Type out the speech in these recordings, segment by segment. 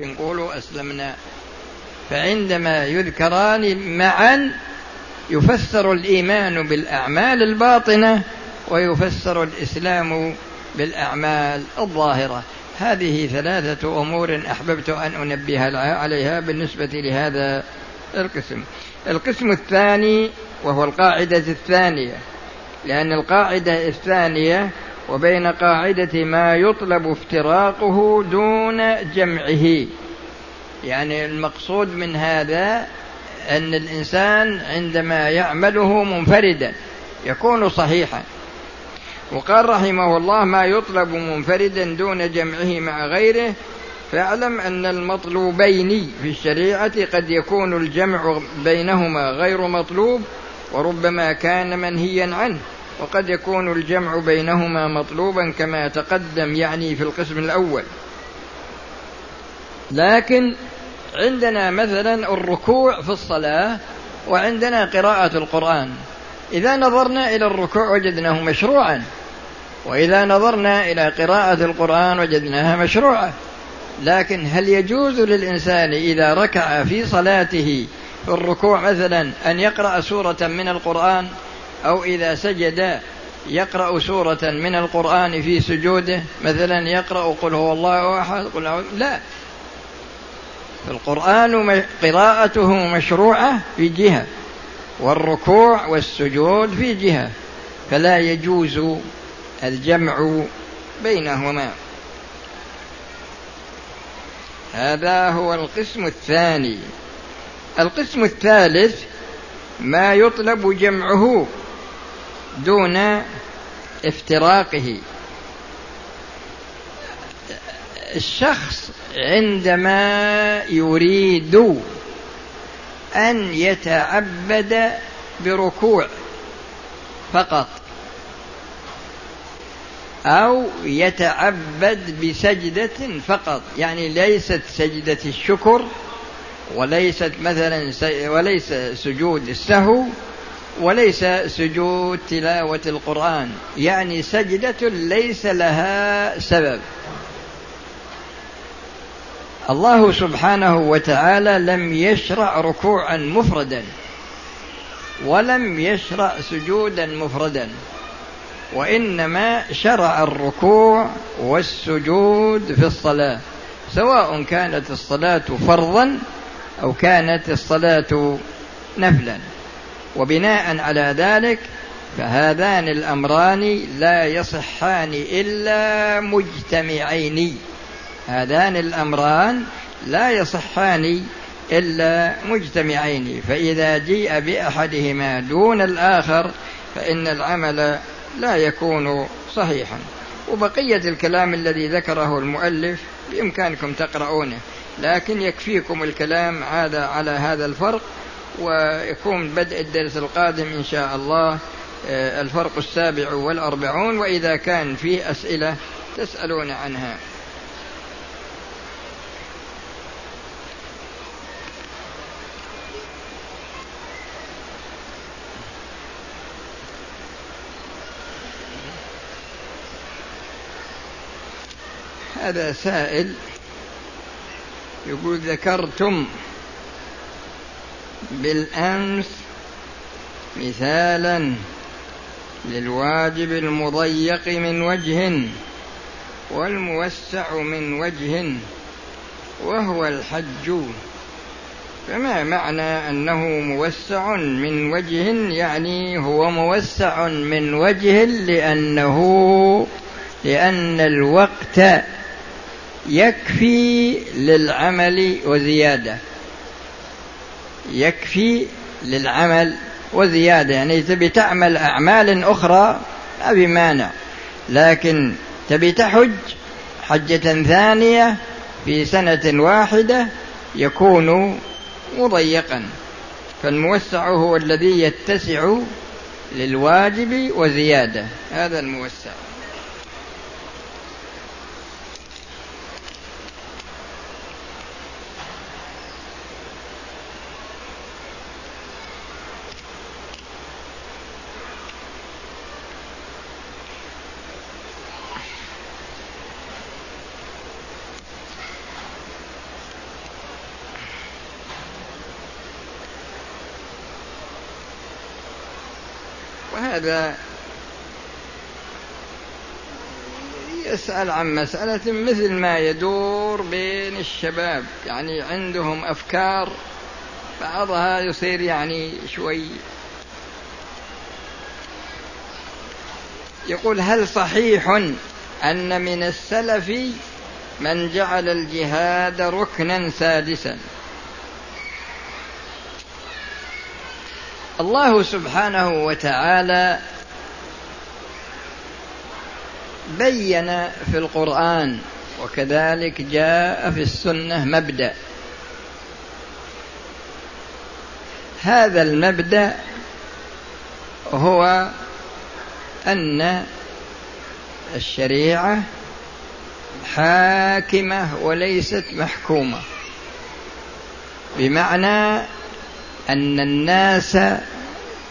نقول أسلمنا. فعندما يذكران معا يفسر الإيمان بالأعمال الباطنة ويفسر الإسلام بالأعمال الظاهرة. هذه ثلاثة أمور أحببت أن أنبه عليها بالنسبة لهذا القسم. القسم الثاني وهو القاعدة الثانية. لأن القاعدة الثانية وبين قاعدة ما يطلب افتراقه دون جمعه. يعني المقصود من هذا أن الإنسان عندما يعمله منفردا يكون صحيحا. وقال رحمه الله ما يطلب منفردا دون جمعه مع غيره فاعلم أن المطلوبين في الشريعة قد يكون الجمع بينهما غير مطلوب وربما كان منهيا عنه. وقد يكون الجمع بينهما مطلوبا كما تقدم يعني في القسم الأول. لكن عندنا مثلا الركوع في الصلاة وعندنا قراءة القرآن. إذا نظرنا إلى الركوع وجدناه مشروعا. وإذا نظرنا إلى قراءة القرآن وجدناها مشروعة. لكن هل يجوز للإنسان إذا ركع في صلاته في الركوع مثلا أن يقرأ سورة من القرآن؟ أو إذا سجد يقرأ سورة من القرآن في سجوده مثلا يقرأ قل هو الله أحد قل لا القرآن قراءته مشروعة في جهة والركوع والسجود في جهة فلا يجوز الجمع بينهما. هذا هو القسم الثاني. القسم الثالث ما يطلب جمعه. دون افتراقه. الشخص عندما يريد أن يتعبد بركوع فقط أو يتعبد بسجدة فقط يعني ليست سجدة الشكر وليست مثلا وليس سجود السهو وليس سجود تلاوة القرآن. يعني سجدة ليس لها سبب. الله سبحانه وتعالى لم يشرع ركوعا مفردا ولم يشرع سجودا مفردا وإنما شرع الركوع والسجود في الصلاة سواء كانت الصلاة فرضا أو كانت الصلاة نفلا. وبناء على ذلك فهذان الأمران لا يصحان إلا مجتمعين. هذان الأمران لا يصحان إلا مجتمعين. فإذا جيء بأحدهما دون الآخر فإن العمل لا يكون صحيحا. وبقية الكلام الذي ذكره المؤلف بإمكانكم تقرؤونه لكن يكفيكم الكلام هذا على هذا الفرق. ويكون بدء الدرس القادم إن شاء الله آه، الفرق السابع والأربعون وإذا كان فيه أسئلة تسألون عنها. هذا سائل يقول ذكرتم بالأمس مثالا للواجب المضيق من وجه والموسع من وجه وهو الحج. فما معنى أنه موسع من وجه؟ يعني هو موسع من وجه لأنه لأن الوقت يكفي للعمل وزيادة. يكفي للعمل وزيادة يعني تبي تعمل أعمال أخرى ما بمانع لكن تبي تحج حجة ثانية في سنة واحدة يكون مضيقا. فالموسع هو الذي يتسع للواجب وزيادة هذا الموسع. وهذا يسأل عن مسألة مثل ما يدور بين الشباب. يعني عندهم أفكار بعضها يصير يعني شوي. يقول هل صحيح أن من السلف من جعل الجهاد ركنا سادسا؟ الله سبحانه وتعالى بين في القرآن وكذلك جاء في السنة مبدأ. هذا المبدأ هو أن الشريعة حاكمة وليست محكومة. بمعنى أن الناس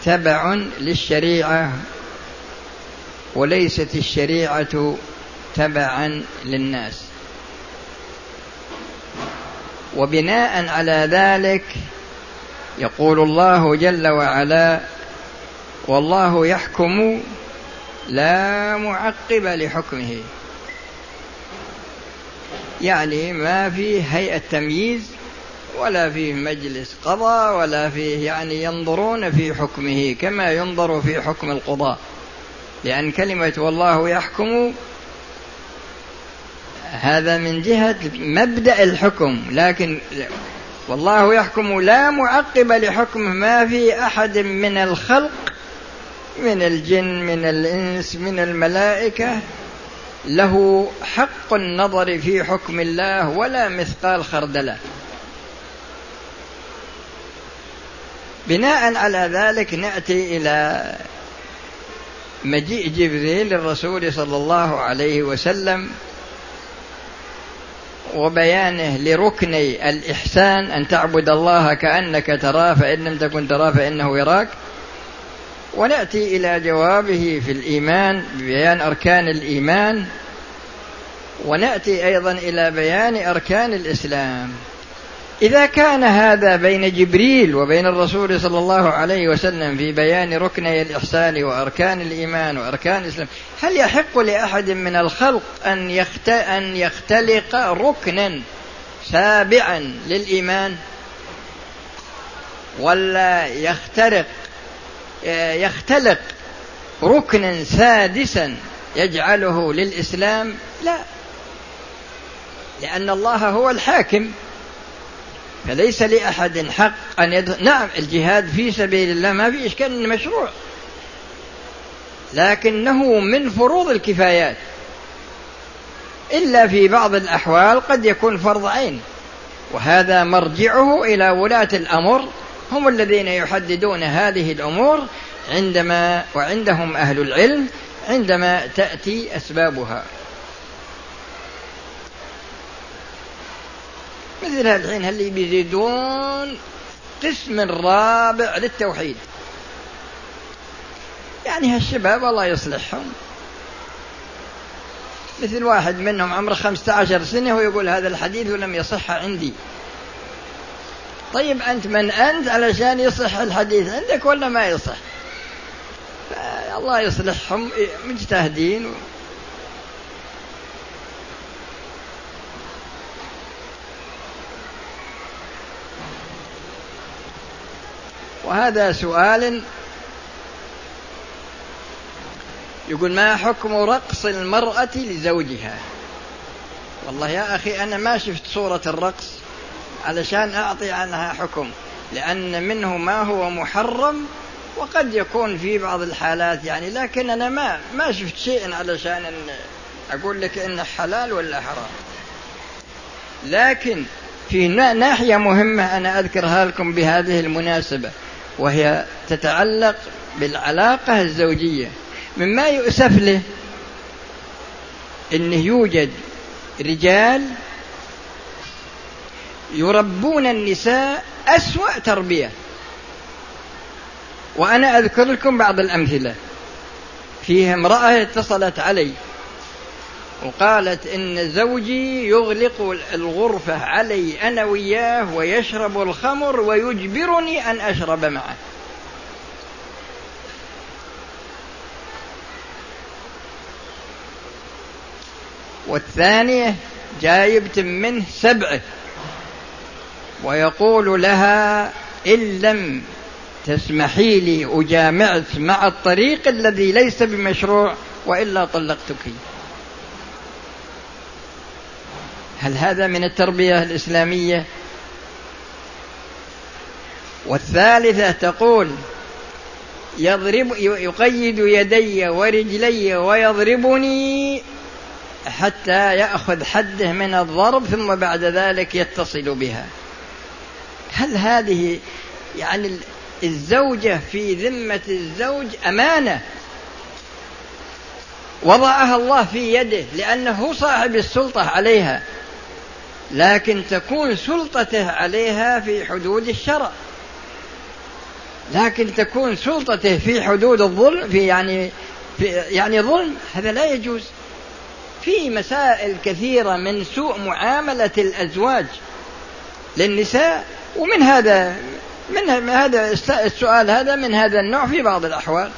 تبع للشريعة وليست الشريعة تبعا للناس. وبناء على ذلك يقول الله جل وعلا والله يحكم لا معقب لحكمه. يعني ما فيه هيئة تمييز ولا فيه مجلس قضاء ولا فيه يعني ينظرون في حكمه كما ينظر في حكم القضاء. لأن كلمة والله يحكم هذا من جهة مبدأ الحكم لكن والله يحكم لا معقب لحكمه ما في أحد من الخلق من الجن من الإنس من الملائكة. له حق النظر في حكم الله ولا مثقال خردلة. بناء على ذلك نأتي إلى مجيء جبريل للرسول صلى الله عليه وسلم وبيانه لركني الإحسان أن تعبد الله كأنك تراه فإن لم تكن تراه فإنه يراك. ونأتي إلى جوابه في الإيمان ببيان أركان الإيمان. ونأتي أيضا إلى بيان أركان الإسلام. إذا كان هذا بين جبريل وبين الرسول صلى الله عليه وسلم في بيان ركني الإحسان وأركان الإيمان وأركان الإسلام هل يحق لأحد من الخلق أن. أن يختلق ركنا سابعا للإيمان؟ ولا يخترق يختلق ركنا سادسا يجعله للإسلام؟ لا. لأن الله هو الحاكم. فليس لأحد حق أن يد... نعم الجهاد في سبيل الله ما في إشكال إنه مشروع. لكنه من فروض الكفايات. إلا في بعض الأحوال قد يكون فرض عين. وهذا مرجعه إلى ولاة الأمر هم الذين يحددون هذه الأمور عندما وعندهم أهل العلم عندما تأتي أسبابها. مثل الحين اللي بيزيدون قسم رابع للتوحيد. يعني هالشباب الله يصلحهم. مثل واحد منهم عمره خمسة عشر سنة ويقول هذا الحديث ولم يصح عندي. طيب أنت من أنت علشان يصح الحديث عندك ولا ما يصح؟ الله يصلحهم مجتهدين. وهذا سؤال يقول ما حكم رقص المرأة لزوجها؟ والله يا أخي أنا ما شفت صورة الرقص علشان أعطي عنها حكم لأن منه ما هو محرم وقد يكون في بعض الحالات يعني لكن أنا ما ما شفت شيء علشان أن أقول لك إنه حلال ولا حرام. لكن في ناحية مهمة أنا أذكرها لكم بهذه المناسبة. وهي تتعلق بالعلاقة الزوجية. مما يؤسف له أنه يوجد رجال يربون النساء أسوأ تربية. وأنا أذكر لكم بعض الأمثلة. فيها امرأة اتصلت علي. وقالت إن زوجي يغلق الغرفة علي أنا وياه ويشرب الخمر ويجبرني أن أشرب معه. والثانية جايبت منه سبعة. ويقول لها إن لم تسمحي لي أجامعت مع الطريق الذي ليس بمشروع وإلا طلقتك. هل هذا من التربية الإسلامية؟ والثالثة تقول يضرب يقيد يدي ورجلي ويضربني حتى يأخذ حده من الضرب ثم بعد ذلك يتصل بها. هل هذه يعني الزوجة في ذمة الزوج أمانة؟ وضعها الله في يده لأنه صاحب السلطة عليها. لكن تكون سلطته عليها في حدود الشرع. لكن تكون سلطته في حدود الظلم في يعني في يعني ظلم هذا لا يجوز. في مسائل كثيرة من سوء معاملة الأزواج للنساء ومن هذا من هذا السؤال هذا من هذا النوع في بعض الأحوال.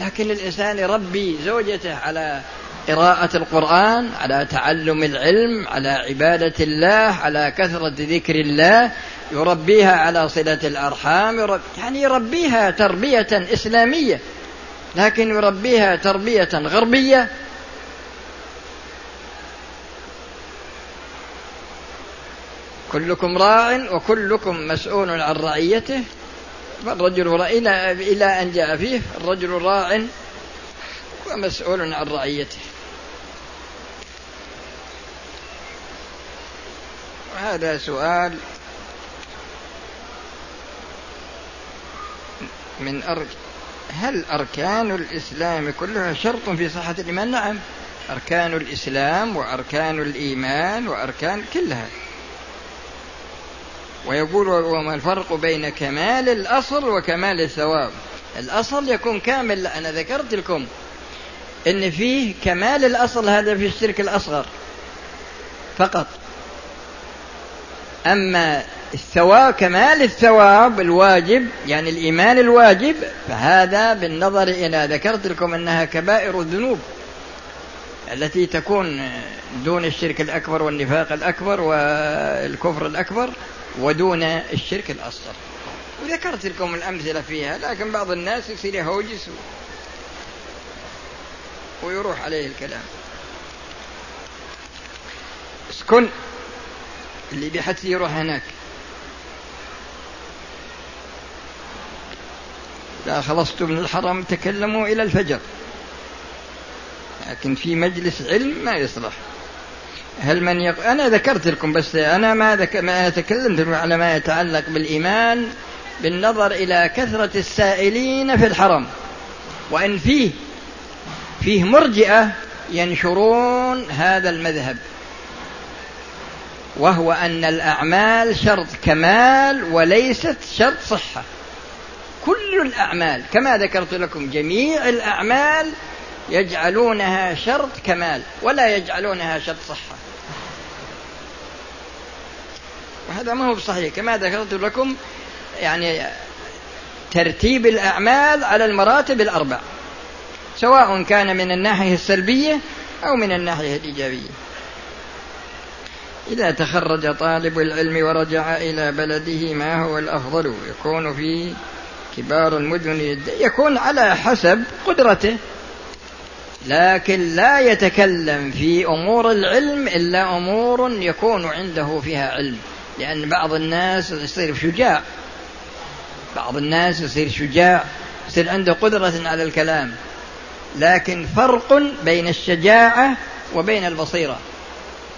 لكن الإنسان يربي زوجته على قراءة القرآن على تعلم العلم على عبادة الله على كثرة ذكر الله يربيها على صلة الأرحام يعني يربيها تربية إسلامية لكن يربيها تربية غربية. كلكم راع وكلكم مسؤول عن رعيته. فالرجل إلى إلى أن جاء فيه الرجل راع ومسؤول عن رعيته. وهذا سؤال من أرج هل أركان الإسلام كلها شرط في صحة الإيمان؟ نعم. أركان الإسلام وأركان الإيمان وأركان كلها. ويقول وما الفرق بين كمال الأصل وكمال الثواب؟ الأصل يكون كامل. أنا ذكرت لكم إن فيه كمال الأصل هذا في الشرك الأصغر فقط. أما الثواب كمال الثواب الواجب يعني الإيمان الواجب فهذا بالنظر إلى ذكرت لكم أنها كبائر الذنوب التي تكون دون الشرك الأكبر والنفاق الأكبر والكفر الأكبر ودون الشرك الأصغر. وذكرت لكم الأمثلة فيها لكن بعض الناس يصير يهوجس ويروح عليه الكلام. اسكن. اللي بحث يروح هناك. إذا خلصت من الحرم تكلموا إلى الفجر. لكن في مجلس علم ما يصلح. هل من يق... أنا ذكرت لكم بس أنا ما, ذك... ما تكلمت على ما يتعلق بالإيمان بالنظر إلى كثرة السائلين في الحرم. وإن فيه فيه مرجئة ينشرون هذا المذهب. وهو أن الأعمال شرط كمال وليست شرط صحة. كل الأعمال كما ذكرت لكم جميع الأعمال يجعلونها شرط كمال ولا يجعلونها شرط صحة. وهذا ما هو بصحيح. كما ذكرت لكم يعني ترتيب الأعمال على المراتب الأربع سواء كان من الناحية السلبية أو من الناحية الإيجابية. إذا تخرج طالب العلم ورجع إلى بلده ما هو الأفضل؟ يكون في كبار المدن. يكون على حسب قدرته. لكن لا يتكلم في أمور العلم إلا أمور يكون عنده فيها علم. لأن بعض الناس يصير شجاع. بعض الناس يصير شجاع يصير عنده قدرة على الكلام. لكن فرق بين الشجاعة وبين البصيرة.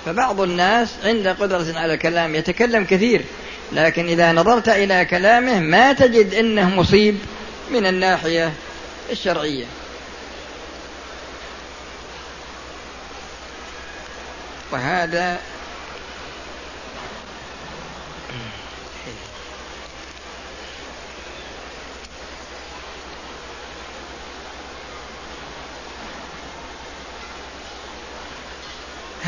فبعض الناس عنده قدرة على الكلام يتكلم كثير لكن إذا نظرت إلى كلامه ما تجد أنه مصيب من الناحية الشرعية. وهذا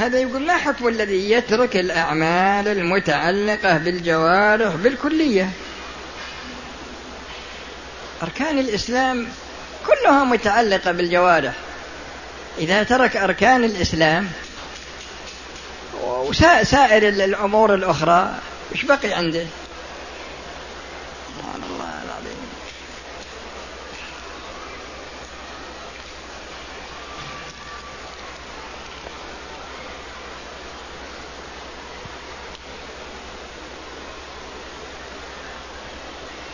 هذا يقول ما حكم الذي يترك الأعمال المتعلقة بالجوارح بالكلية. أركان الإسلام كلها متعلقة بالجوارح. إذا ترك أركان الإسلام وسائر الأمور الأخرى وش بقي عنده سبحان الله العظيم يا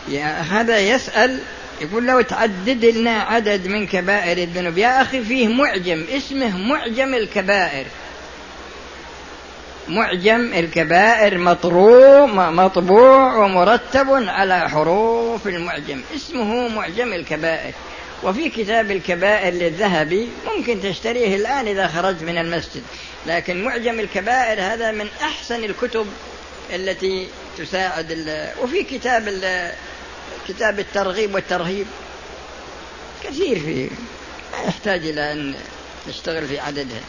هذا يسأل يقول لو تعدد لنا عدد من كبائر الذنوب. يا أخي فيه معجم اسمه معجم الكبائر. معجم الكبائر مطروع مطبوع ومرتب على حروف المعجم. اسمه معجم الكبائر. وفي كتاب الكبائر للذهبي ممكن تشتريه الآن إذا خرجت من المسجد. لكن معجم الكبائر هذا من أحسن الكتب التي تساعد وفي كتاب كتاب الترغيب والترهيب كثير فيه. ما يحتاج إلى أن نشتغل في عددها.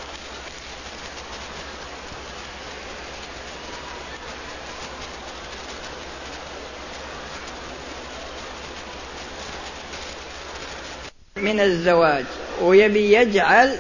من الزواج ويبي يجعل